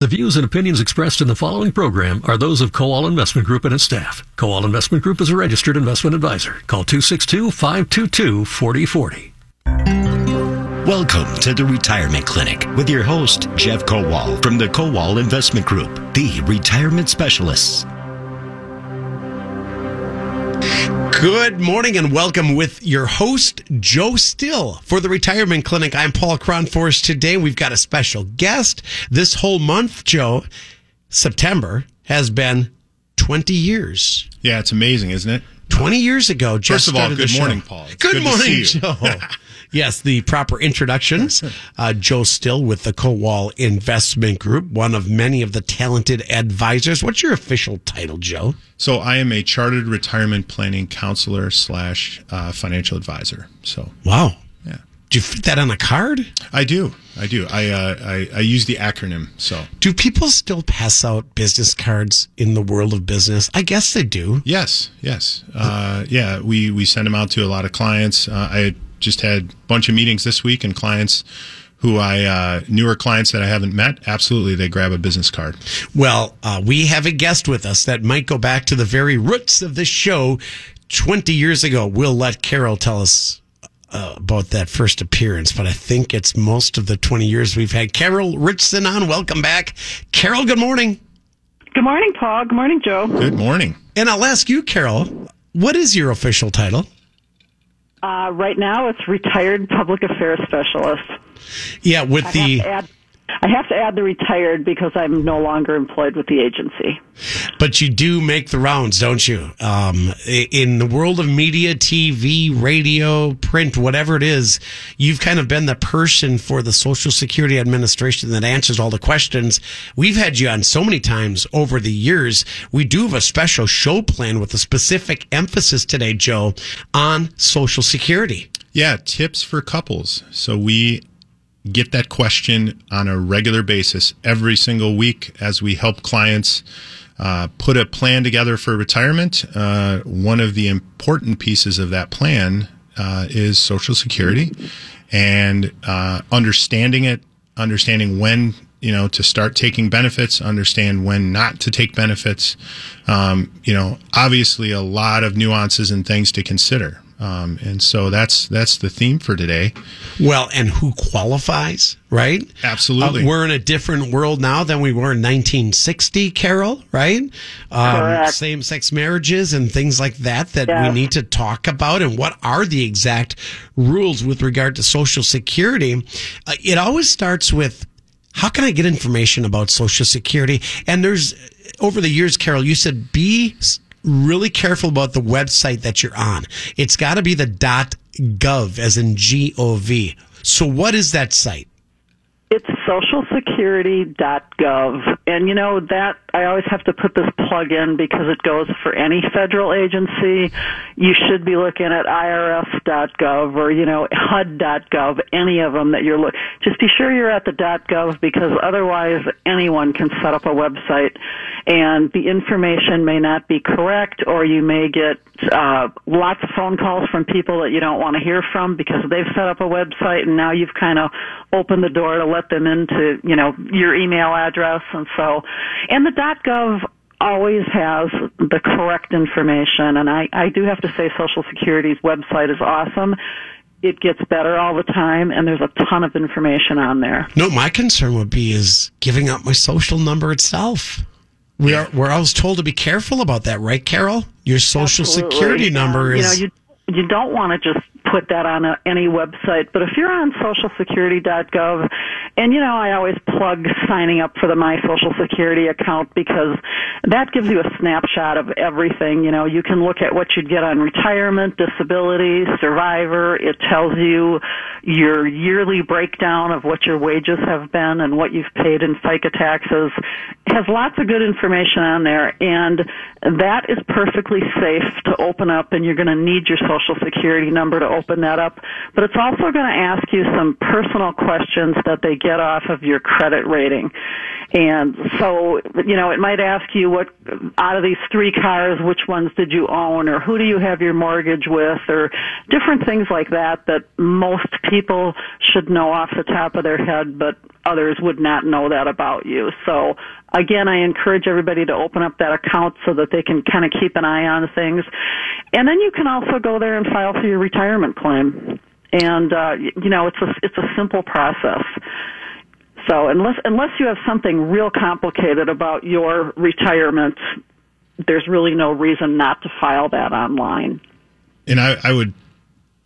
The views and opinions expressed in the following program are those of Kowal Investment Group and its staff. Kowal Investment Group is a registered investment advisor. Call 262-522-4040. Welcome to the Retirement Clinic with your host, Jeff Kowal from the Kowal Investment Group, the retirement specialists. Good morning and welcome with your host, Joe Still, for the Retirement Clinic. I'm Paul Kronforce. Today we've got a special guest. This whole month, Joe, September, has been 20 years. Yeah, it's amazing, isn't it? 20 years ago, Jeff First of all, good morning, Paul. Good, good morning. Joe. yes, the proper introductions. Uh, Joe Still with the Kowal Investment Group, one of many of the talented advisors. What's your official title, Joe? So I am a chartered retirement planning counselor slash uh, financial advisor. So Wow. yeah, Do you fit that on a card? I do, I do. I uh, I, I use the acronym. So Do people still pass out business cards in the world of business? I guess they do. yes, yes, uh, yeah. We we send them out to a lot of clients. Uh, I just had a bunch of meetings this week, and clients who I uh, newer clients that I haven't met. Absolutely, they grab a business card. Well, uh, we have a guest with us that might go back to the very roots of this show 20 years ago. We'll let Carol tell us uh, about that first appearance, but I think it's most of the 20 years we've had Carol Richson on. Welcome back. Carol, good morning. Good morning, Paul. Good morning, Joe. Good morning. And I'll ask you, Carol, what is your official title? Uh, right now, it's retired public affairs specialist. Yeah, with I the. add, I have to add the retired because I'm no longer employed with the agency. But you do make the rounds, don't you? Um, in the world of media, TV, radio, print, whatever it is, you've kind of been the person for the Social Security Administration that answers all the questions. We've had you on so many times over the years. We do have a special show plan with a specific emphasis today, Joe, on Social Security. Yeah, tips for couples. So we get that question on a regular basis every single week as we help clients uh, put a plan together for retirement. Uh, one of the important pieces of that plan uh, is Social Security and uh, understanding it, understanding when you know to start taking benefits, understand when not to take benefits. Um, you know, obviously a lot of nuances and things to consider. Um, and so that's that's the theme for today. Well, and who qualifies, right? Absolutely. Uh, we're in a different world now than we were in 1960, Carol, right? Um, Correct. Same sex marriages and things like that that we need to talk about. And what are the exact rules with regard to Social Security? Uh, it always starts with how can I get information about Social Security? And there's, over the years, Carol, you said be s- really careful about the website that you're on. It's got to be the .gov, as in G-O-V. So what is that site? It's socialsecurity.gov. And you know, that I always have to put this plug in because it goes for any federal agency. You should be looking at irs.gov or, you know, HUD.gov, any of them that you're look. Just be sure you're at the .gov because otherwise anyone can set up a website and the information may not be correct or you may get uh, lots of phone calls from people that you don't want to hear from because they've set up a website and now you've kind of opened the door to let them into, you know, your email address and so, and the .gov always has the correct information and I, I do have to say Social Security's website is awesome. It gets better all the time and there's a ton of information on there. No, my concern would be is giving out my social number itself. We are we're always told to be careful about that, right, Carol? Your social Absolutely. security number Um, is You know, you you don't want to just put that on a, any website, but if you're on socialsecurity.gov, and you know, I always plug signing up for the My Social Security account because that gives you a snapshot of everything. You know, you can look at what you'd get on retirement, disability, survivor. It tells you your yearly breakdown of what your wages have been and what you've paid in FICA taxes. It has lots of good information on there, and that is perfectly safe to open up, and you're going to need your social security number to open that up. But it's also going to ask you some personal questions that they get off of your credit rating. And so, you know, it might ask you what, out of these three cars, which ones did you own, or who do you have your mortgage with, or different things like that that most people should know off the top of their head, but others would not know that about you. So again, I encourage everybody to open up that account so that they can kind of keep an eye on things. And then you can also go there and file for your retirement claim. And, uh, you know, it's a, it's a simple process. So unless, unless you have something real complicated about your retirement, there's really no reason not to file that online. And I, I would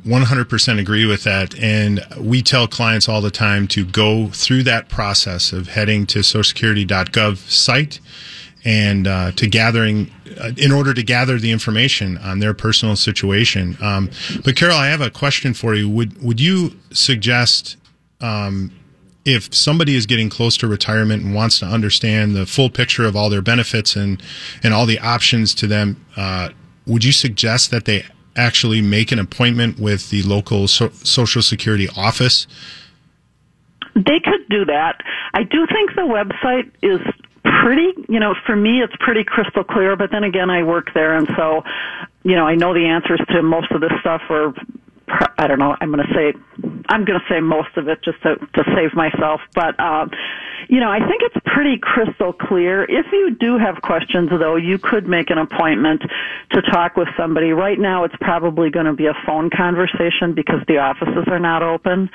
100% agree with that. And we tell clients all the time to go through that process of heading to socialsecurity.gov site and uh, to gathering uh, in order to gather the information on their personal situation. Um, but Carol, I have a question for you. Would would you suggest um, if somebody is getting close to retirement and wants to understand the full picture of all their benefits and and all the options to them, uh, would you suggest that they actually make an appointment with the local so- Social Security office? They could do that. I do think the website is pretty, you know, for me it's pretty crystal clear, but then again I work there and so, you know, I know the answers to most of this stuff or I don't know, I'm going to say, I'm going to say most of it just to, to save myself, but, um, you know, I think it's pretty crystal clear. If you do have questions though, you could make an appointment to talk with somebody. Right now it's probably going to be a phone conversation because the offices are not open,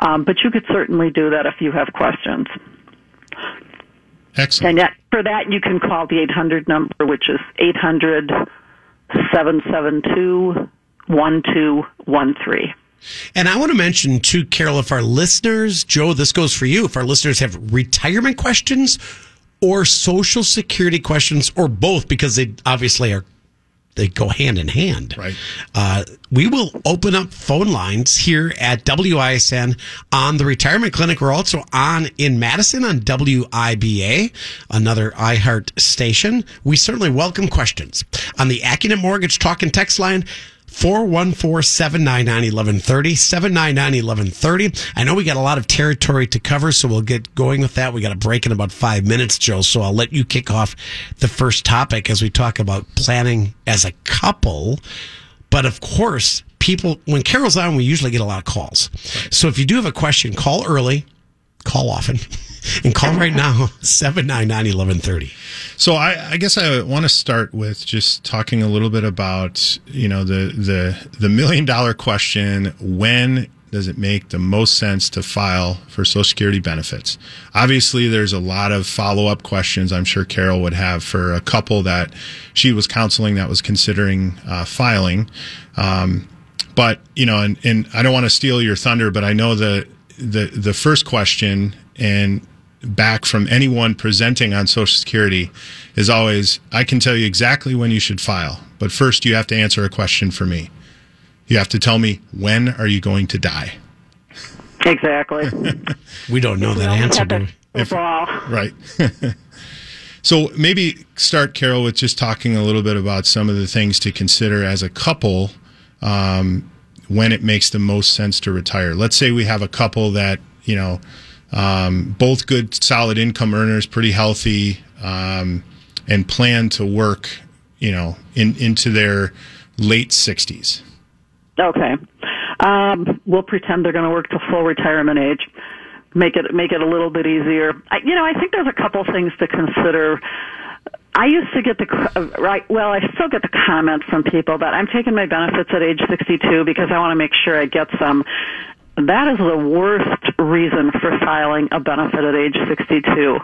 um, but you could certainly do that if you have questions. Excellent. And yet, for that, you can call the 800 number, which is 800 772 1213. And I want to mention too, Carol, if our listeners, Joe, this goes for you, if our listeners have retirement questions or social security questions or both, because they obviously are they go hand in hand. Right. Uh, we will open up phone lines here at WISN on the retirement clinic. We're also on in Madison on WIBA, another iHeart station. We certainly welcome questions on the Accunet Mortgage Talk and Text line. 414-799-1130, 799-1130. I know we got a lot of territory to cover, so we'll get going with that. We got a break in about five minutes, Joe, so I'll let you kick off the first topic as we talk about planning as a couple. But of course, people, when Carol's on, we usually get a lot of calls. So if you do have a question, call early, call often, and call right now, 799-1130. So I, I, guess I want to start with just talking a little bit about you know the the the million dollar question: When does it make the most sense to file for Social Security benefits? Obviously, there's a lot of follow up questions. I'm sure Carol would have for a couple that she was counseling that was considering uh, filing. Um, but you know, and, and I don't want to steal your thunder, but I know the the the first question and back from anyone presenting on Social Security is always, I can tell you exactly when you should file, but first you have to answer a question for me. You have to tell me when are you going to die. Exactly. we don't know that answer, do we? If, right. so maybe start, Carol, with just talking a little bit about some of the things to consider as a couple um, when it makes the most sense to retire. Let's say we have a couple that, you know, um, both good, solid income earners, pretty healthy, um, and plan to work, you know, in, into their late 60s. Okay. Um, we'll pretend they're going to work to full retirement age. Make it make it a little bit easier. I, you know, I think there's a couple things to consider. I used to get the uh, right. Well, I still get the comment from people that I'm taking my benefits at age 62 because I want to make sure I get some that is the worst reason for filing a benefit at age 62.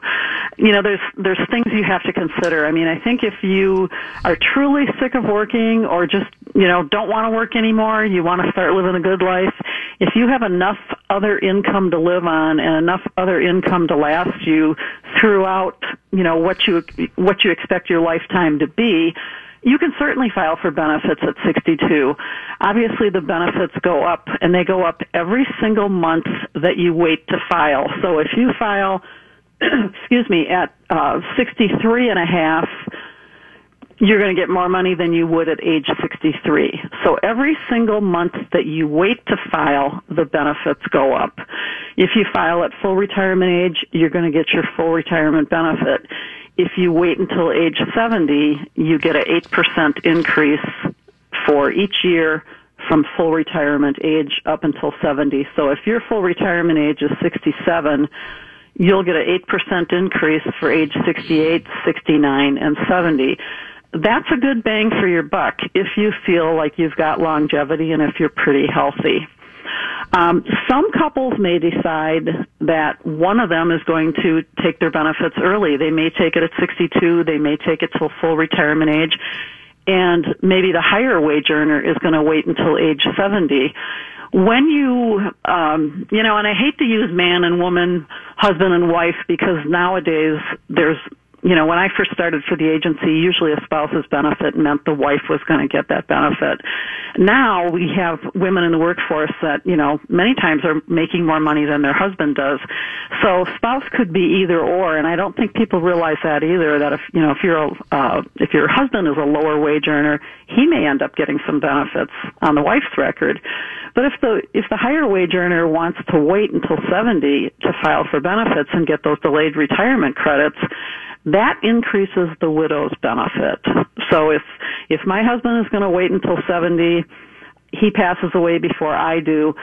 You know, there's there's things you have to consider. I mean, I think if you are truly sick of working or just, you know, don't want to work anymore, you want to start living a good life, if you have enough other income to live on and enough other income to last you throughout, you know, what you what you expect your lifetime to be, you can certainly file for benefits at 62. Obviously, the benefits go up, and they go up every single month that you wait to file. So if you file, excuse me, at uh, 63 and a half, you're going to get more money than you would at age 63. So every single month that you wait to file, the benefits go up. If you file at full retirement age, you're going to get your full retirement benefit if you wait until age 70, you get an 8% increase for each year from full retirement age up until 70. So if your full retirement age is 67, you'll get an 8% increase for age 68, 69, and 70. That's a good bang for your buck if you feel like you've got longevity and if you're pretty healthy. Um, some couples may decide that one of them is going to take their benefits early. They may take it at 62. They may take it till full retirement age. And maybe the higher wage earner is going to wait until age 70 when you um you know and i hate to use man and woman husband and wife because nowadays there's you know, when I first started for the agency, usually a spouse's benefit meant the wife was going to get that benefit. Now we have women in the workforce that, you know, many times are making more money than their husband does. So spouse could be either or, and I don't think people realize that either, that if, you know, if you're, uh, if your husband is a lower wage earner, he may end up getting some benefits on the wife's record. But if the, if the higher wage earner wants to wait until 70 to file for benefits and get those delayed retirement credits, that increases the widow's benefit. So if if my husband is going to wait until 70, he passes away before I do,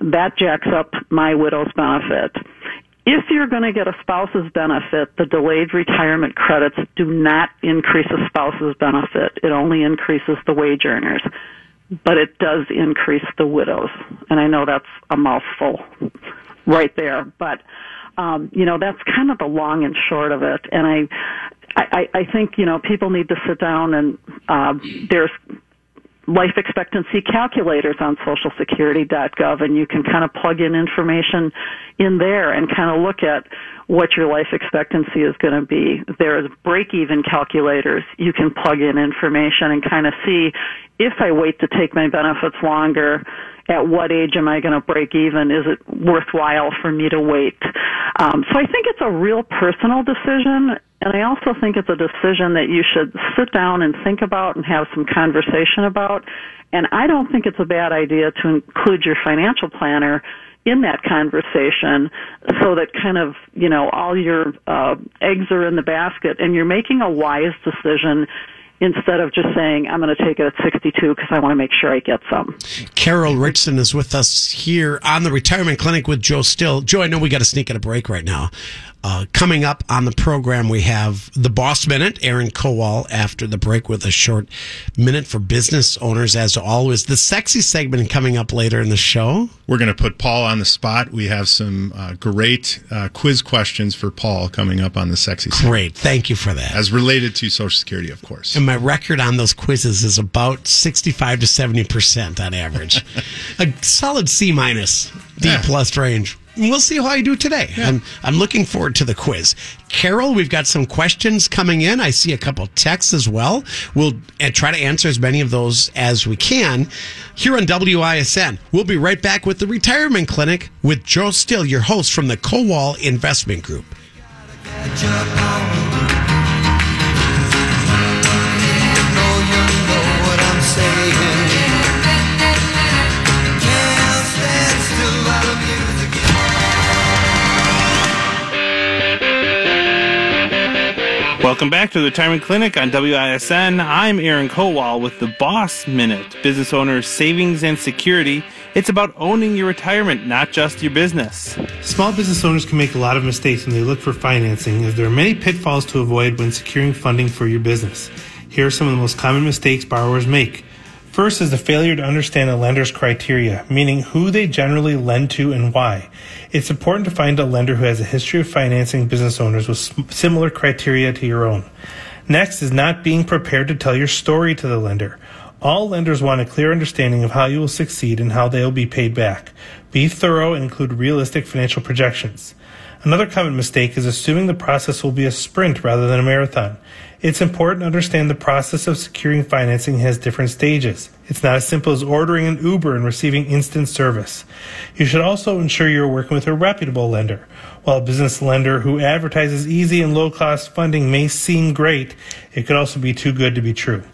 that jacks up my widow's benefit. If you're going to get a spouse's benefit, the delayed retirement credits do not increase a spouse's benefit. It only increases the wage earners. But it does increase the widows. And I know that's a mouthful right there, but um, you know, that's kind of the long and short of it. And I, I, I think, you know, people need to sit down and, uh, there's life expectancy calculators on socialsecurity.gov and you can kind of plug in information in there and kind of look at what your life expectancy is going to be. There's break even calculators. You can plug in information and kind of see if I wait to take my benefits longer, at what age am I going to break even? Is it worthwhile for me to wait? Um, so I think it's a real personal decision, and I also think it's a decision that you should sit down and think about and have some conversation about. And I don't think it's a bad idea to include your financial planner in that conversation so that kind of, you know, all your uh, eggs are in the basket and you're making a wise decision instead of just saying I'm going to take it at 62 because I want to make sure I get some. Carol Richardson is with us here on the retirement clinic with Joe Still. Joe, I know we got to sneak at a break right now. Uh, coming up on the program, we have the Boss Minute, Aaron Kowal, after the break with a short minute for business owners, as always. The sexy segment coming up later in the show. We're going to put Paul on the spot. We have some uh, great uh, quiz questions for Paul coming up on the sexy segment. Great. Thank you for that. As related to Social Security, of course. And my record on those quizzes is about 65 to 70% on average. a solid C minus, D yeah. plus range we'll see how I do today. Yeah. I'm, I'm looking forward to the quiz. Carol, we've got some questions coming in. I see a couple texts as well. We'll uh, try to answer as many of those as we can here on WISN. We'll be right back with the Retirement Clinic with Joe Still, your host from the Kowal Investment Group. Welcome back to the Retirement Clinic on WISN. I'm Aaron Kowal with the Boss Minute, business owner's savings and security. It's about owning your retirement, not just your business. Small business owners can make a lot of mistakes when they look for financing, as there are many pitfalls to avoid when securing funding for your business. Here are some of the most common mistakes borrowers make. First is the failure to understand a lender's criteria, meaning who they generally lend to and why. It's important to find a lender who has a history of financing business owners with similar criteria to your own. Next is not being prepared to tell your story to the lender. All lenders want a clear understanding of how you will succeed and how they will be paid back. Be thorough and include realistic financial projections. Another common mistake is assuming the process will be a sprint rather than a marathon. It's important to understand the process of securing financing has different stages. It's not as simple as ordering an Uber and receiving instant service. You should also ensure you're working with a reputable lender. While a business lender who advertises easy and low cost funding may seem great, it could also be too good to be true.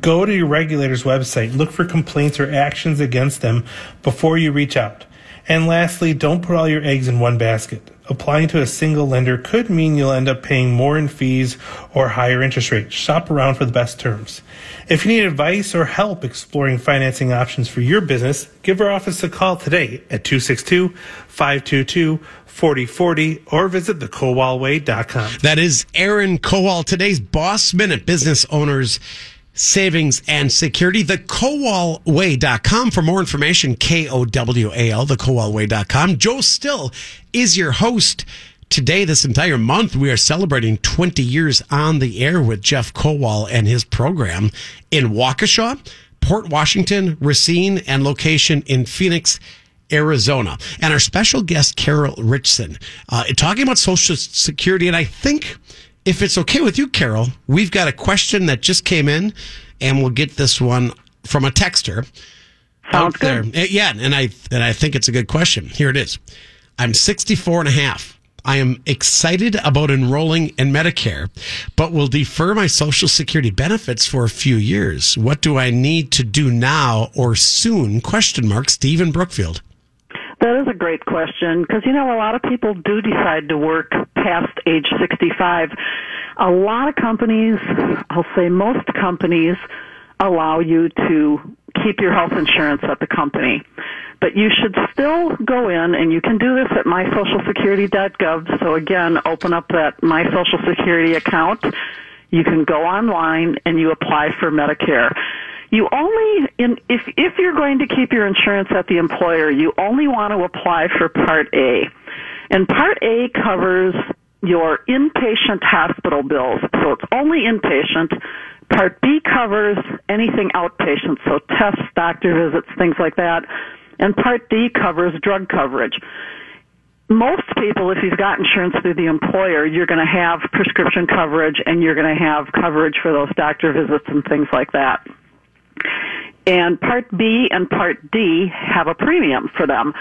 Go to your regulator's website, look for complaints or actions against them before you reach out. And lastly, don't put all your eggs in one basket. Applying to a single lender could mean you'll end up paying more in fees or higher interest rates. Shop around for the best terms. If you need advice or help exploring financing options for your business, give our office a call today at 262 522 4040 or visit thekowalway.com. That is Aaron Kowal, today's Boss Minute Business Owners Savings and Security. The KowalWay.com for more information. K O W A L, the KowalWay.com. Joe Still is your host. Today, this entire month, we are celebrating 20 years on the air with Jeff Kowal and his program in Waukesha, Port Washington, Racine, and location in Phoenix, Arizona. And our special guest, Carol Richson, uh, talking about Social Security. And I think if it's okay with you, Carol, we've got a question that just came in, and we'll get this one from a texter. Sounds out there. good. Uh, Yeah, and I and I think it's a good question. Here it is. I'm 64 and a half. I am excited about enrolling in Medicare, but will defer my Social Security benefits for a few years. What do I need to do now or soon? Question mark. Stephen Brookfield. That is a great question because you know a lot of people do decide to work past age 65. A lot of companies, I'll say most companies, allow you to keep your health insurance at the company. But you should still go in, and you can do this at mysocialsecurity.gov. So again, open up that My Social Security account. You can go online and you apply for Medicare. You only, in, if, if you're going to keep your insurance at the employer, you only want to apply for Part A. And Part A covers your inpatient hospital bills. So it's only inpatient. Part B covers anything outpatient, so tests, doctor visits, things like that. And Part D covers drug coverage most people, if you've got insurance through the employer, you're going to have prescription coverage and you're going to have coverage for those doctor visits and things like that. And Part B and Part D have a premium for them.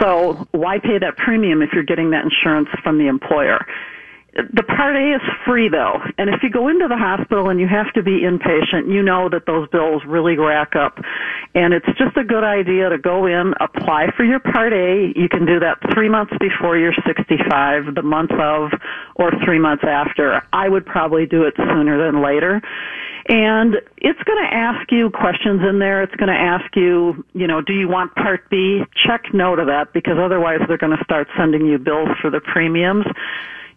So why pay that premium if you're getting that insurance from the employer? The Part A is free though, and if you go into the hospital and you have to be inpatient, you know that those bills really rack up. And it's just a good idea to go in, apply for your Part A. You can do that three months before you're 65, the month of, or three months after. I would probably do it sooner than later. And it's going to ask you questions in there. It's going to ask you, you know, do you want Part B? Check no to that because otherwise they're going to start sending you bills for the premiums.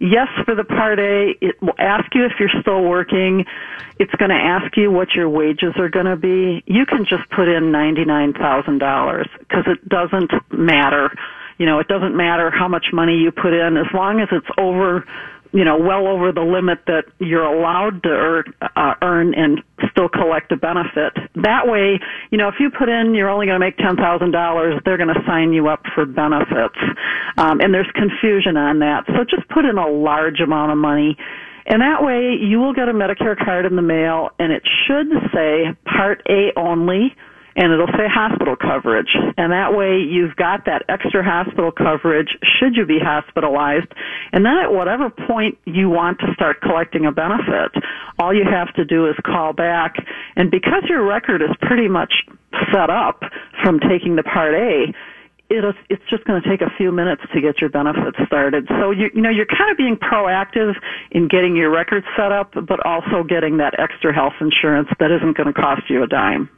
Yes, for the Part A, it will ask you if you're still working. It's going to ask you what your wages are going to be. You can just put in $99,000 because it doesn't matter. You know, it doesn't matter how much money you put in as long as it's over you know, well over the limit that you're allowed to earn, uh, earn and still collect a benefit. That way, you know, if you put in you're only going to make ten thousand dollars, they're going to sign you up for benefits, um, and there's confusion on that. So just put in a large amount of money. And that way you will get a Medicare card in the mail and it should say Part A only and it'll say hospital coverage. And that way you've got that extra hospital coverage should you be hospitalized. And then at whatever point you want to start collecting a benefit, all you have to do is call back. And because your record is pretty much set up from taking the Part A, it'll, it's just going to take a few minutes to get your benefits started. So you, you know, you're kind of being proactive in getting your record set up, but also getting that extra health insurance that isn't going to cost you a dime.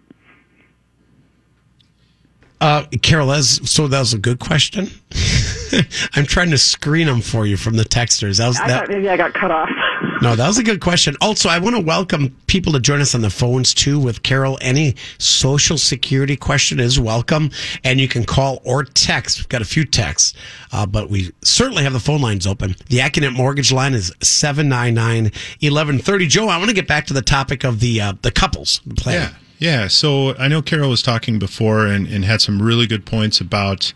Uh, Carol, that's, so that was a good question. I'm trying to screen them for you from the texters. That was, I that, thought maybe I got cut off. no, that was a good question. Also, I want to welcome people to join us on the phones too with Carol. Any social security question is welcome, and you can call or text. We've got a few texts, uh, but we certainly have the phone lines open. The Accunet Mortgage line is 799-1130. Joe, I want to get back to the topic of the uh, the couples plan. Yeah. Yeah, so I know Carol was talking before and, and had some really good points about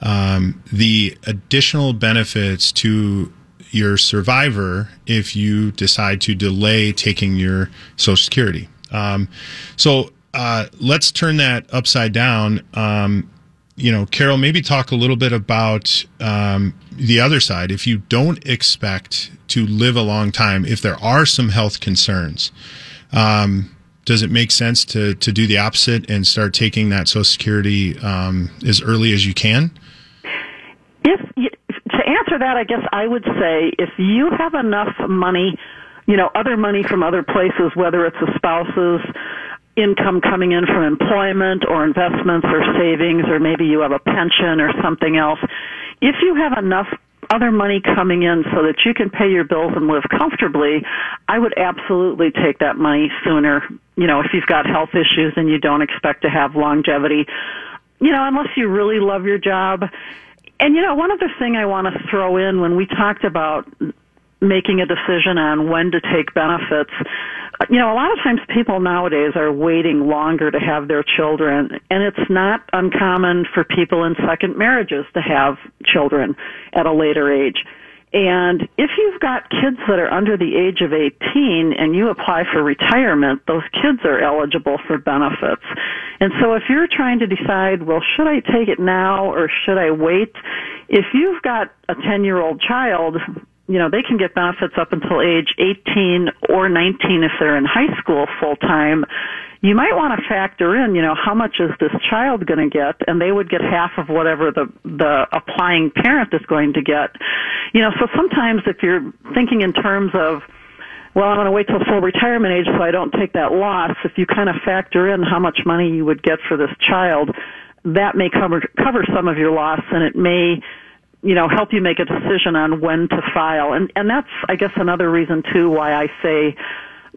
um, the additional benefits to your survivor if you decide to delay taking your Social Security. Um, so uh, let's turn that upside down. Um, you know, Carol, maybe talk a little bit about um, the other side. If you don't expect to live a long time, if there are some health concerns, um, does it make sense to to do the opposite and start taking that Social Security um, as early as you can? If to answer that, I guess I would say if you have enough money, you know, other money from other places, whether it's a spouse's income coming in from employment or investments or savings, or maybe you have a pension or something else, if you have enough other money coming in so that you can pay your bills and live comfortably, I would absolutely take that money sooner. You know, if you've got health issues and you don't expect to have longevity, you know, unless you really love your job. And you know, one other thing I want to throw in when we talked about making a decision on when to take benefits, you know, a lot of times people nowadays are waiting longer to have their children, and it's not uncommon for people in second marriages to have children at a later age. And if you've got kids that are under the age of 18 and you apply for retirement, those kids are eligible for benefits. And so if you're trying to decide, well, should I take it now or should I wait? If you've got a 10 year old child, you know, they can get benefits up until age 18 or 19 if they're in high school full time. You might want to factor in, you know, how much is this child going to get, and they would get half of whatever the the applying parent is going to get. You know, so sometimes if you're thinking in terms of well, I'm going to wait till full retirement age so I don't take that loss. If you kind of factor in how much money you would get for this child, that may cover cover some of your loss, and it may you know, help you make a decision on when to file. And, and that's, I guess, another reason too why I say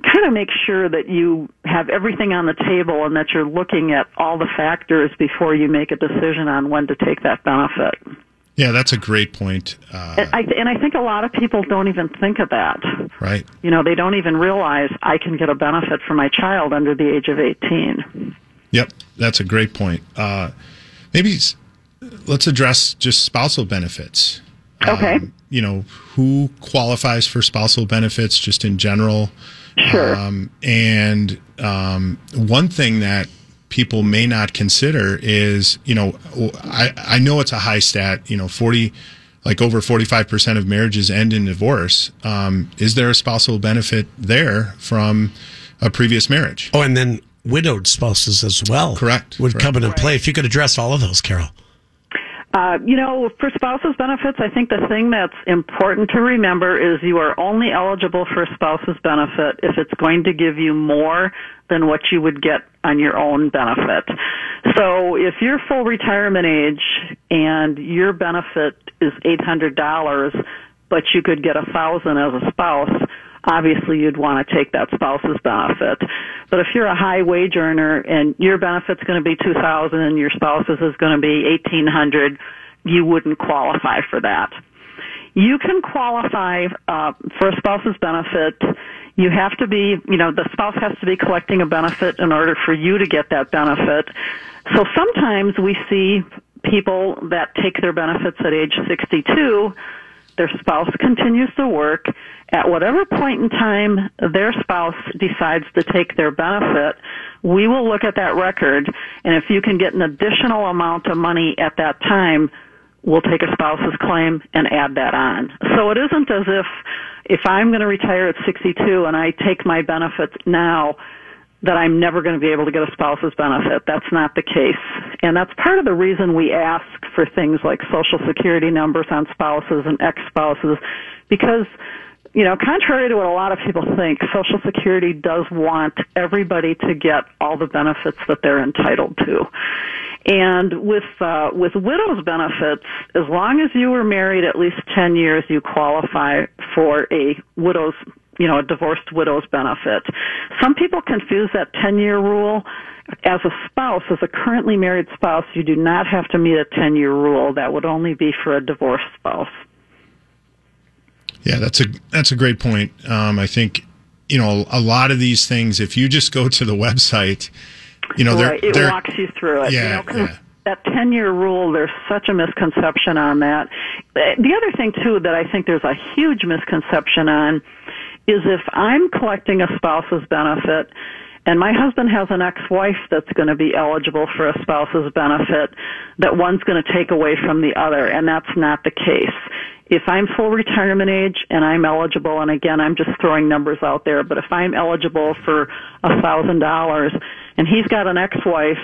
kind of make sure that you have everything on the table and that you're looking at all the factors before you make a decision on when to take that benefit. Yeah, that's a great point. Uh, and, I, and I think a lot of people don't even think of that. Right. You know, they don't even realize I can get a benefit for my child under the age of 18. Yep, that's a great point. Uh, maybe let's address just spousal benefits. Okay. Um, you know, who qualifies for spousal benefits just in general? Sure. Um, and um, one thing that people may not consider is, you know, I, I know it's a high stat, you know, 40, like over 45% of marriages end in divorce. Um, is there a spousal benefit there from a previous marriage? Oh, and then widowed spouses as well. Correct. Would Correct. come into play. If you could address all of those, Carol. Uh, you know, for spouses benefits, I think the thing that's important to remember is you are only eligible for a spouse's benefit if it's going to give you more than what you would get on your own benefit. So if you're full retirement age and your benefit is $800, but you could get a thousand as a spouse, obviously you'd want to take that spouse's benefit. But if you're a high wage earner and your benefit's going to be 2000 and your spouse's is going to be 1800, you wouldn't qualify for that. You can qualify uh, for a spouse's benefit. You have to be, you know, the spouse has to be collecting a benefit in order for you to get that benefit. So sometimes we see people that take their benefits at age 62 their spouse continues to work. At whatever point in time their spouse decides to take their benefit, we will look at that record, and if you can get an additional amount of money at that time, we'll take a spouse's claim and add that on. So it isn't as if if I'm going to retire at 62 and I take my benefits now, that I'm never going to be able to get a spouse's benefit. That's not the case. And that's part of the reason we ask for things like social security numbers on spouses and ex-spouses because you know, contrary to what a lot of people think, Social Security does want everybody to get all the benefits that they're entitled to. And with uh, with widows benefits, as long as you were married at least ten years, you qualify for a widow's you know, a divorced widow's benefit. Some people confuse that 10 year rule. As a spouse, as a currently married spouse, you do not have to meet a 10 year rule. That would only be for a divorced spouse. Yeah, that's a that's a great point. Um, I think you know a lot of these things. If you just go to the website, you know, right. they're, it they're, walks you through it. Yeah, you know, yeah. That 10 year rule, there's such a misconception on that. The other thing, too, that I think there's a huge misconception on is if I'm collecting a spouse's benefit and my husband has an ex-wife that's going to be eligible for a spouse's benefit, that one's going to take away from the other, and that's not the case. If I'm full retirement age and I'm eligible, and again, I'm just throwing numbers out there, but if I'm eligible for a thousand dollars and he's got an ex-wife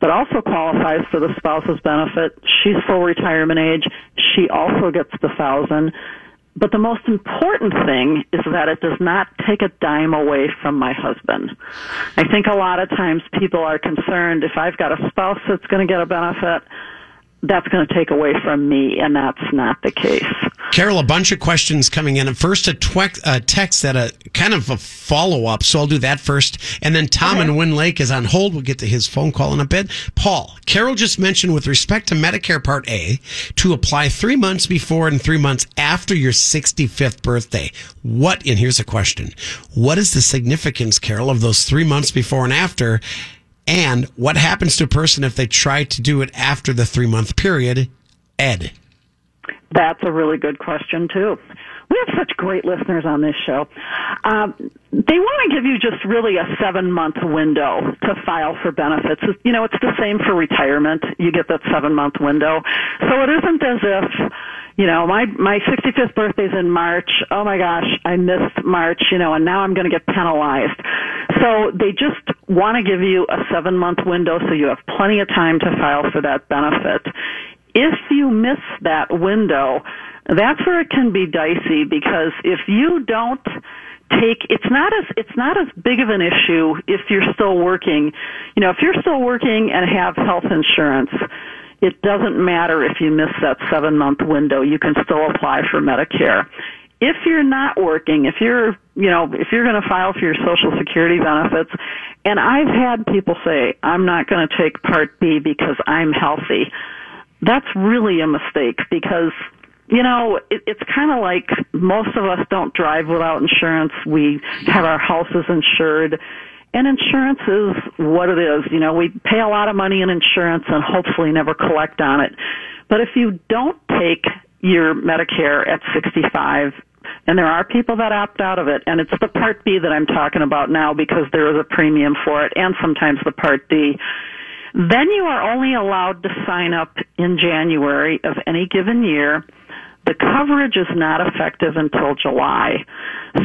that also qualifies for the spouse's benefit. She's full retirement age. she also gets the thousand. But the most important thing is that it does not take a dime away from my husband. I think a lot of times people are concerned if I've got a spouse that's going to get a benefit, that's going to take away from me, and that's not the case. Carol, a bunch of questions coming in. First, a, twe- a text that a kind of a follow up. So I'll do that first. And then Tom Okay. in Wind Lake is on hold. We'll get to his phone call in a bit. Paul, Carol just mentioned with respect to Medicare Part A to apply three months before and three months after your 65th birthday. What, and here's a question. What is the significance, Carol, of those three months before and after? And what happens to a person if they try to do it after the three month period? Ed. That's a really good question too. We have such great listeners on this show. Um, they want to give you just really a seven month window to file for benefits. You know, it's the same for retirement. You get that seven month window. So it isn't as if, you know, my, my 65th birthday's in March. Oh my gosh, I missed March, you know, and now I'm going to get penalized. So they just want to give you a seven month window so you have plenty of time to file for that benefit if you miss that window, that's where it can be dicey because if you don't take it's not as it's not as big of an issue if you're still working. You know, if you're still working and have health insurance, it doesn't matter if you miss that 7 month window. You can still apply for Medicare. If you're not working, if you're, you know, if you're going to file for your social security benefits, and I've had people say, I'm not going to take Part B because I'm healthy that's really a mistake because you know it, it's kind of like most of us don't drive without insurance we have our houses insured and insurance is what it is you know we pay a lot of money in insurance and hopefully never collect on it but if you don't take your medicare at 65 and there are people that opt out of it and it's the part b that i'm talking about now because there is a premium for it and sometimes the part d then you are only allowed to sign up in January of any given year. The coverage is not effective until July.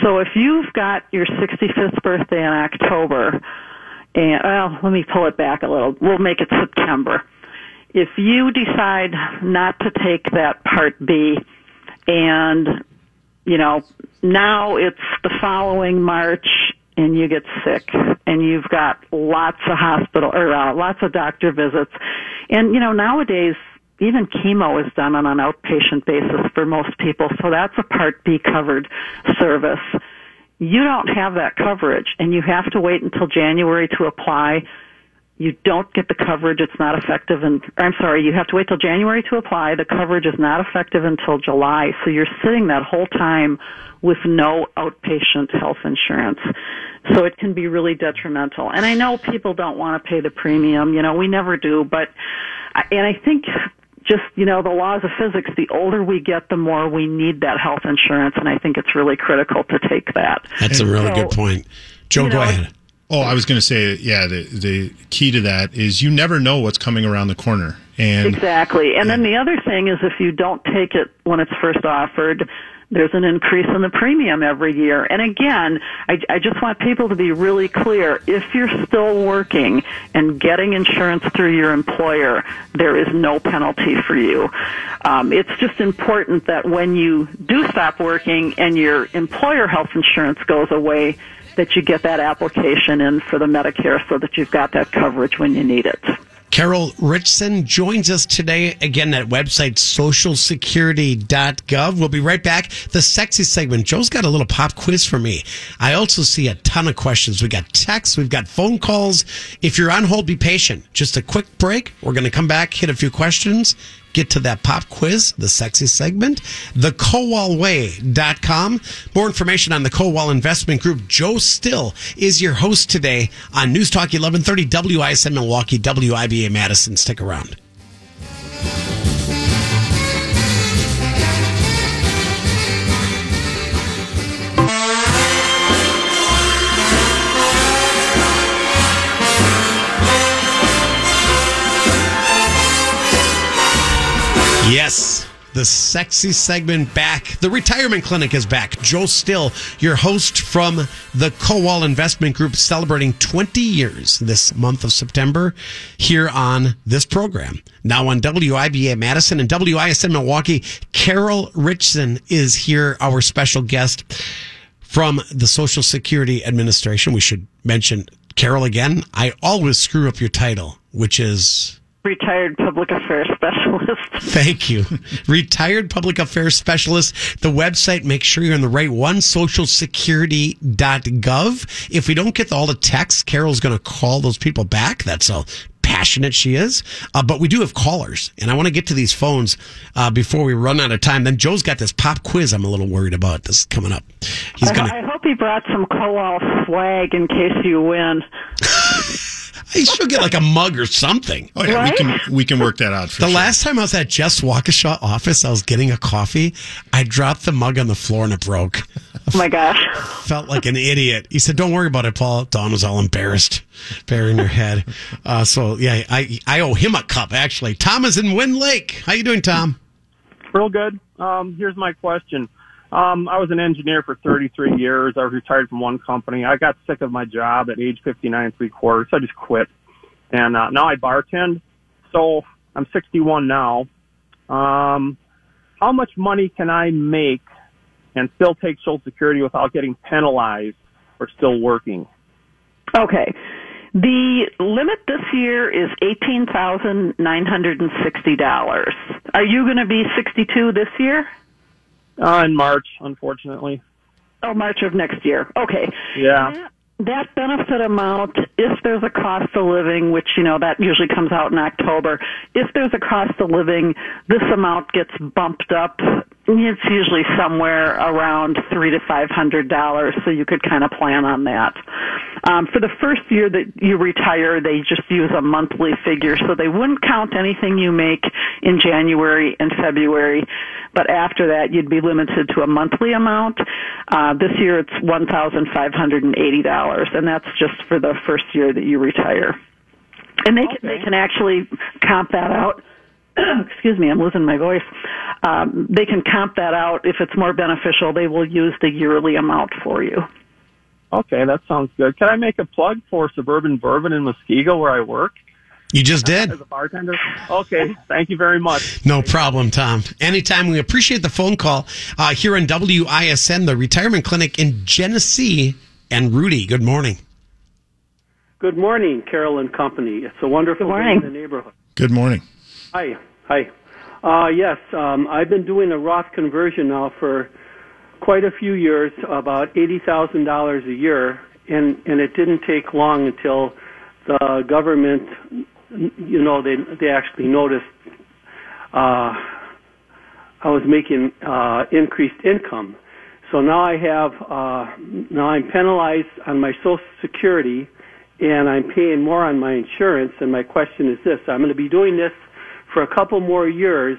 So if you've got your 65th birthday in October, and well, let me pull it back a little. We'll make it September. If you decide not to take that Part B and you know, now it's the following March and you get sick and you've got lots of hospital or uh, lots of doctor visits. And you know, nowadays even chemo is done on an outpatient basis for most people, so that's a Part B covered service. You don't have that coverage and you have to wait until January to apply. You don't get the coverage. It's not effective and I'm sorry, you have to wait till January to apply. The coverage is not effective until July. So you're sitting that whole time with no outpatient health insurance. So it can be really detrimental. And I know people don't want to pay the premium, you know, we never do, but and I think just, you know, the laws of physics, the older we get, the more we need that health insurance and I think it's really critical to take that. That's a really So, good point. Joe, you go ahead. Oh, I was going to say, yeah, the the key to that is you never know what's coming around the corner, and Exactly. And then the other thing is if you don't take it when it's first offered, there's an increase in the premium every year. And again, I, I just want people to be really clear. If you're still working and getting insurance through your employer, there is no penalty for you. Um, it's just important that when you do stop working and your employer health insurance goes away, that you get that application in for the Medicare so that you've got that coverage when you need it. Carol Richson joins us today again at website socialsecurity.gov. We'll be right back. The sexy segment. Joe's got a little pop quiz for me. I also see a ton of questions. We got texts, we've got phone calls. If you're on hold, be patient. Just a quick break. We're going to come back, hit a few questions, get to that pop quiz, the sexy segment, thekowalway.com. More information on the Kowal Investment Group. Joe Still is your host today on News Talk 1130 WISN Milwaukee, WIBA Madison. Stick around. Yes. the sexy segment back. The retirement clinic is back. Joe Still, your host from the Kowal Investment Group, celebrating 20 years this month of September here on this program. Now on WIBA Madison and WISN Milwaukee, Carol Richson is here, our special guest from the Social Security Administration. We should mention Carol again. I always screw up your title, which is Retired public affairs specialist. Thank you. Retired public affairs specialist. The website, make sure you're on the right one, socialsecurity.gov. If we don't get all the texts, Carol's going to call those people back. That's how passionate she is. Uh, but we do have callers, and I want to get to these phones uh, before we run out of time. Then Joe's got this pop quiz I'm a little worried about. This coming up. He's I, going I hope he brought some Kowal swag in case you win. She'll get like a mug or something. Oh yeah, Right? we can we can work that out for The sure. last time I was at Jeff's Waukesha office, I was getting a coffee. I dropped the mug on the floor and it broke. Oh my gosh. Felt like an idiot. He said, "Don't worry about it, Paul." Dawn was all embarrassed, burying her head. Uh, so yeah, I I owe him a cup actually. Tom is in Wind Lake. How you doing, Tom? Real good. Um, here's my question. Um, I was an engineer for 33 years. I was retired from one company. I got sick of my job at age 59 and three quarters, so I just quit. And uh, now I bartend. So I'm 61 now. Um, how much money can I make and still take Social Security without getting penalized for still working? Okay. The limit this year is eighteen thousand nine hundred and sixty dollars. Are you going to be sixty-two this year? Uh, in March, unfortunately. Oh, March of next year. Okay. Yeah. That, that benefit amount, if there's a cost of living, which, you know, that usually comes out in October, if there's a cost of living, this amount gets bumped up. It's usually somewhere around three to five hundred dollars, so you could kind of plan on that. Um, for the first year that you retire, they just use a monthly figure, so they wouldn't count anything you make in January and February. But after that, you'd be limited to a monthly amount. Uh, this year, it's one thousand five hundred and eighty dollars, and that's just for the first year that you retire. And they can, they can actually comp that out. Excuse me, I'm losing my voice. Um, they can comp that out if it's more beneficial. They will use the yearly amount for you. Okay, that sounds good. Can I make a plug for Suburban Bourbon in Muskego where I work You just did. as a bartender? Okay, thank you very much. No problem, Tom. Anytime. We appreciate the phone call uh, here on WISN, the retirement clinic in Genesee. And Rudy, good morning. Good morning, Carol and Company. It's a wonderful Good morning. day in the neighborhood. Good morning. Hi, hi. Uh, yes, um, I've been doing a Roth conversion now for quite a few years, about eighty thousand dollars a year, and and it didn't take long until the government, you know, they they actually noticed uh, I was making uh, increased income. So now I have uh, now I'm penalized on my Social Security, and I'm paying more on my insurance. And my question is this: I'm going to be doing this for a couple more years.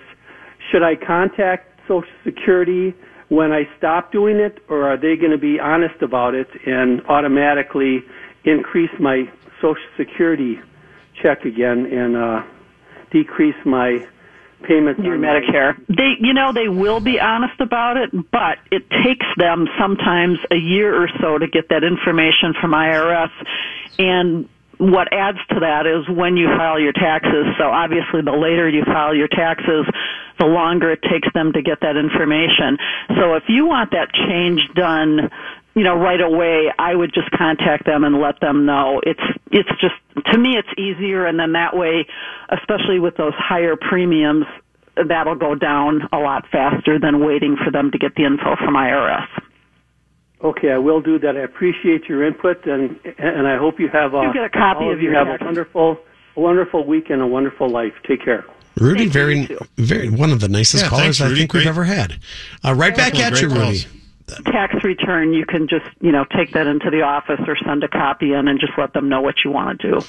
Should I contact Social Security when I stop doing it, or are they going to be honest about it and automatically increase my Social Security check again and uh, decrease my payments your on my- Medicare. They, you know, they will be honest about it, but it takes them sometimes a year or so to get that information from IRS. And what adds to that is when you file your taxes. So obviously the later you file your taxes, the longer it takes them to get that information. So if you want that change done, you know, right away, I would just contact them and let them know. It's, it's just, to me, it's easier and then that way, especially with those higher premiums, that'll go down a lot faster than waiting for them to get the info from IRS. Okay, I will do that. I appreciate your input, and and I hope you have a, You get a copy all of you your have a wonderful, a wonderful week and a wonderful life. Take care. Rudy, Thank very, very one of the nicest Yeah, callers thanks, I Rudy. think we've ever had. Uh, right back at you, Rudy. calls. Tax return, you can just, you know, take that into the office or send a copy in and just let them know what you want to do.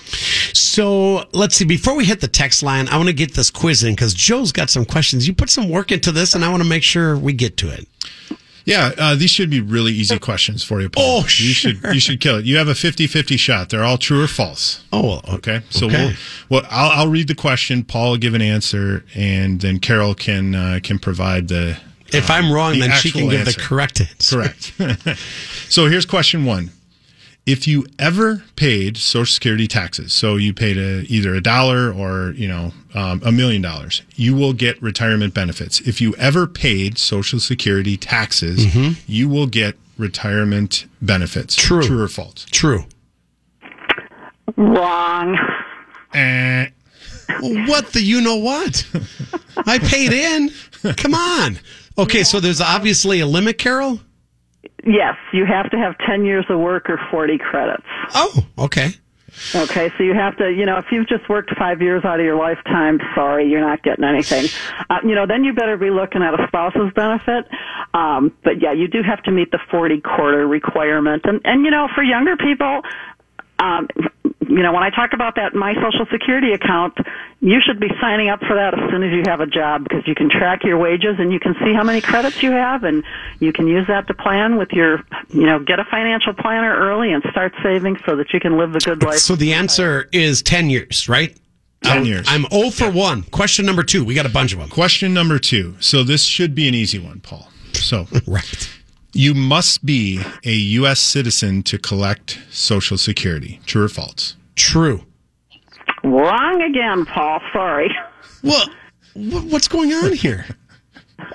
So let's see. Before we hit the text line, I want to get this quiz in because Joe's got some questions. You put some work into this, and I want to make sure we get to it. Yeah, uh, these should be really easy questions for you, Paul. Oh, you sure. should you should kill it. You have a 50-50 shot. They're all true or false. Oh, well, Okay, so Okay. we'll well I'll, I'll read the question. Paul will give an answer, and then Carol can uh, can provide the. If I'm wrong, the then she can give the answer. correct answer. Correct. so here's question one. If you ever paid Social Security taxes, so you paid a, either a dollar or you know um, a million dollars, you will get retirement benefits. If you ever paid Social Security taxes, you will get retirement benefits. True. True or false? True. Wrong. Eh. What the you know what? I paid in. Come on. Okay, so there's obviously a limit, Carol. Yes, you have to have 10 years of work or 40 credits. Oh, okay. Okay, so you have to, you know, if you've just worked five years out of your lifetime, sorry, you're not getting anything. Uh, you know, then you better be looking at a spouse's benefit. Um, but yeah, you do have to meet the 40 quarter requirement. And, and, you know, for younger people, um, you know, when I talk about that My Social Security account, you should be signing up for that as soon as you have a job because you can track your wages and you can see how many credits you have and you can use that to plan with your, you know, get a financial planner early and start saving so that you can live the good life. So the answer is 10 years, right? 10 I'm- years. I'm 0 for 1. Question number 2. We got a bunch of them. Question number two. So this should be an easy one, Paul. So Right. you must be a U.S. citizen to collect Social Security. True or false? True. Wrong again, Paul. Sorry. Well, what's going on here?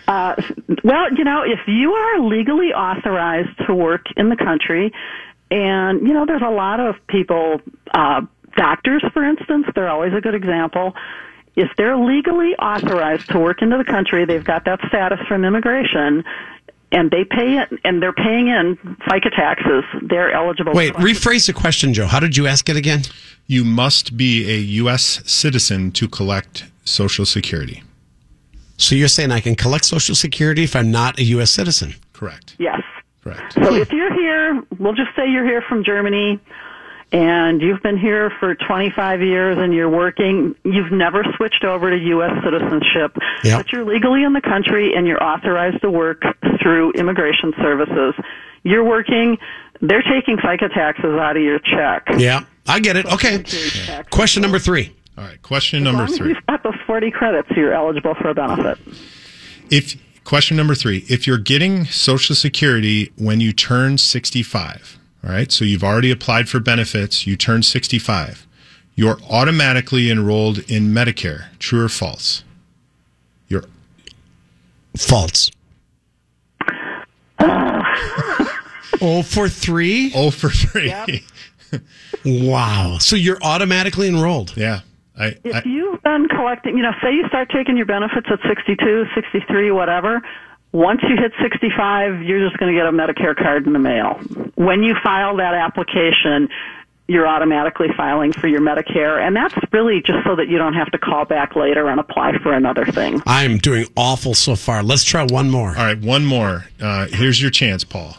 Well, you know, if you are legally authorized to work in the country, and you know, there's a lot of people, uh, doctors, for instance, they're always a good example. If they're legally authorized to work into the country, they've got that status from immigration, and they pay it, and they're paying in FICA taxes. They're eligible. Wait, for rephrase the question, Joe. How did you ask it again? You must be a U.S. citizen to collect Social Security. So you're saying I can collect Social Security if I'm not a U.S. citizen? Correct. Yes. Correct. So if you're here, we'll just say you're here from Germany and you've been here for 25 years and you're working, you've never switched over to U.S. citizenship, Yep. but you're legally in the country and you're authorized to work through immigration services. You're working, they're taking FICA taxes out of your check. Yeah, I get it. Okay. Question number three. All right. Question As number long as three. you've got those 40 credits, you're eligible for a benefit. If question number three, if you're getting Social Security when you turn 65, all right, so you've already applied for benefits, you turn 65, you're automatically enrolled in Medicare. True or false? You're False. oh for three? oh for three. Wow. So you're automatically enrolled. Yeah. I, I If you've been collecting, you know, say you start taking your benefits at 62, 63, whatever, once you hit 65, you're just going to get a Medicare card in the mail. When you file that application, you're automatically filing for your Medicare, and that's really just so that you don't have to call back later and apply for another thing. I'm doing awful so far. Let's try one more. All right, one more. Uh, here's your chance, Paul.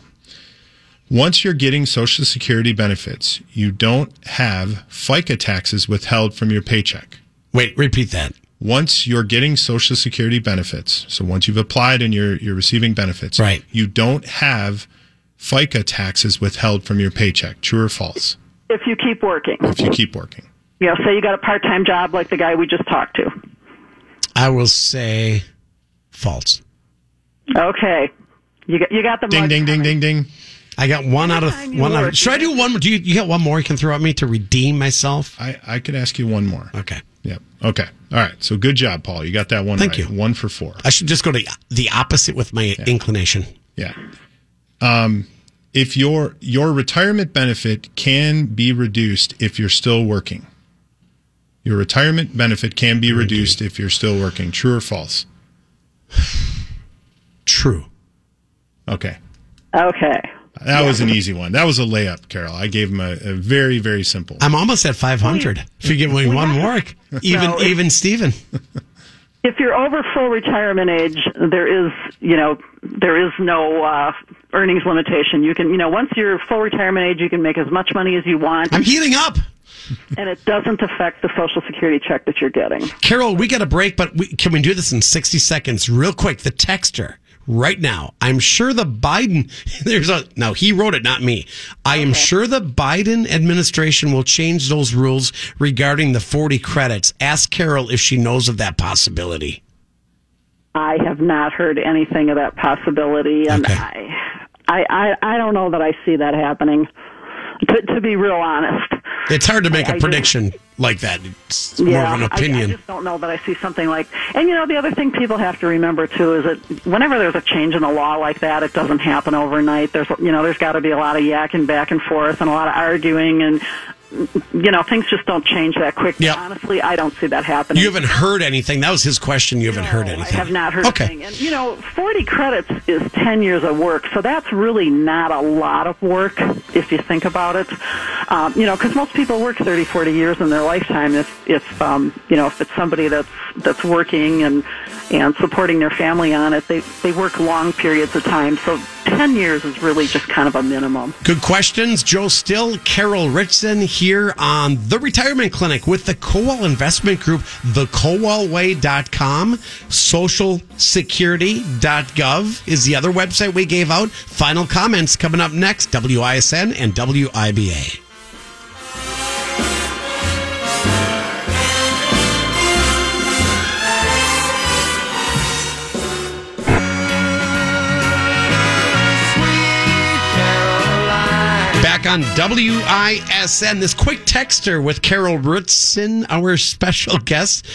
Once you're getting Social Security benefits, you don't have FICA taxes withheld from your paycheck. Wait, repeat that. Once you're getting Social Security benefits, so once you've applied and you're you're receiving benefits, Right. You don't have FICA taxes withheld from your paycheck. True or false? If you keep working, If you keep working. you know, say you got a part-time job like the guy we just talked to. I will say false. Okay, you got you got the Ding ding ding coming. ding ding. I got one out of one out work, of. Should I do one more? Do you, you got one more you can throw at me to redeem myself? I I could ask you one more. Okay. Yep. Okay. All right. So good job, Paul. You got that one Thank right. you. One for four. I should just go to the opposite with my inclination. Yeah. Um, if your your retirement benefit can be reduced if you're still working. Your retirement benefit can be reduced if you're still working. True or false? True. Okay. Okay. That was an easy one. That was a layup, Carol. I gave him a, a very, very simple. I'm almost at 500. If you give me one more, even No, even Steven. if you're over full retirement age, there is, you know, there is no uh, earnings limitation. You can, you know, once you're full retirement age, you can make as much money as you want, I'm heating up. and it doesn't affect the Social Security check that you're getting. Carol, we got a break, but we, can we do this in 60 seconds, real quick? The texter, right now. I'm sure the Biden, there's a, now he wrote it, not me. I am sure the Biden administration will change those rules regarding the 40 credits. Ask Carol if she knows of that possibility. I have not heard anything of that possibility, and Okay. I, I, I, I don't know that I see that happening. To, to be real honest, It's hard to make I- a I prediction like that. It's more yeah, of an I- opinion. I, just don't know that I see something like. And you know, the other thing people have to remember too is that whenever there's a change in the law like that, it doesn't happen overnight. There's, you know, there's got to be a lot of yakking back and forth and a lot of arguing, and you know, things just don't change that quickly. Yep. Honestly, I don't see that happening. you haven't heard anything. That was his question. You haven't heard anything. I have not heard Okay. anything. And you know, 40 credits is 10 years of work, so that's really not a lot of work if you think about it. Um, you know, because most people work 30, 40 years in their lifetime. If if um, you know, if it's somebody that's that's working and and supporting their family on it, they they work long periods of time. So 10 years is really just kind of a minimum. Good questions. Joe Still, Carol Richson here on The Retirement Clinic with the Kowal Investment Group, the thekowalway.com, socialsecurity.gov is the other website we gave out. Final comments coming up next, WISN and WIBA. On WISN, this quick texter with Carol Ritson, our special guest.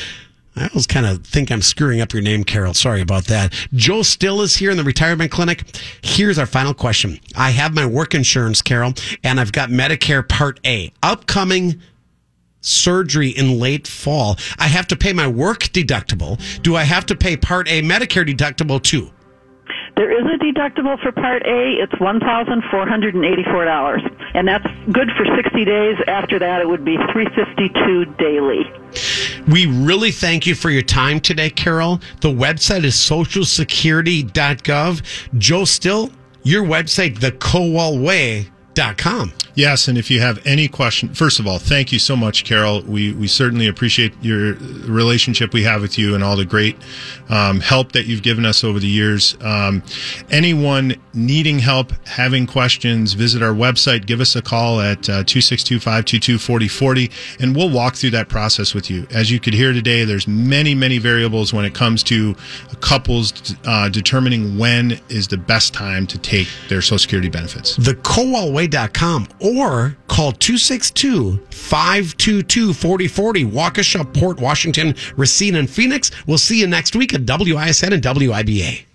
I always kind of think I'm screwing up your name, Carol. Sorry about that. Joe Still is here in the retirement clinic. Here's our final question. I have my work insurance, Carol, and I've got Medicare Part A. Upcoming surgery in late fall. I have to pay my work deductible. Do I have to pay Part A Medicare deductible too? There is a deductible for Part A. It's one thousand four hundred and that's good for sixty days. After that, it would be three fifty-two daily. We really thank you for your time today, Carol. The website is socialsecurity.gov. Joe Still, your website, thekowalway.com. Yes, and if you have any question, first of all, thank you so much, Carol. We we certainly appreciate your relationship we have with you and all the great um, help that you've given us over the years. Um, anyone needing help, having questions, visit our website. Give us a call at uh, two six two five two two forty forty, and we'll walk through that process with you. As you could hear today, there's many many variables when it comes to couples uh, determining when is the best time to take their Social Security benefits. Thekowalway.com or call 262 522 4040 Waukesha, Port Washington, Racine, and Phoenix. We'll see you next week at WISN and WIBA.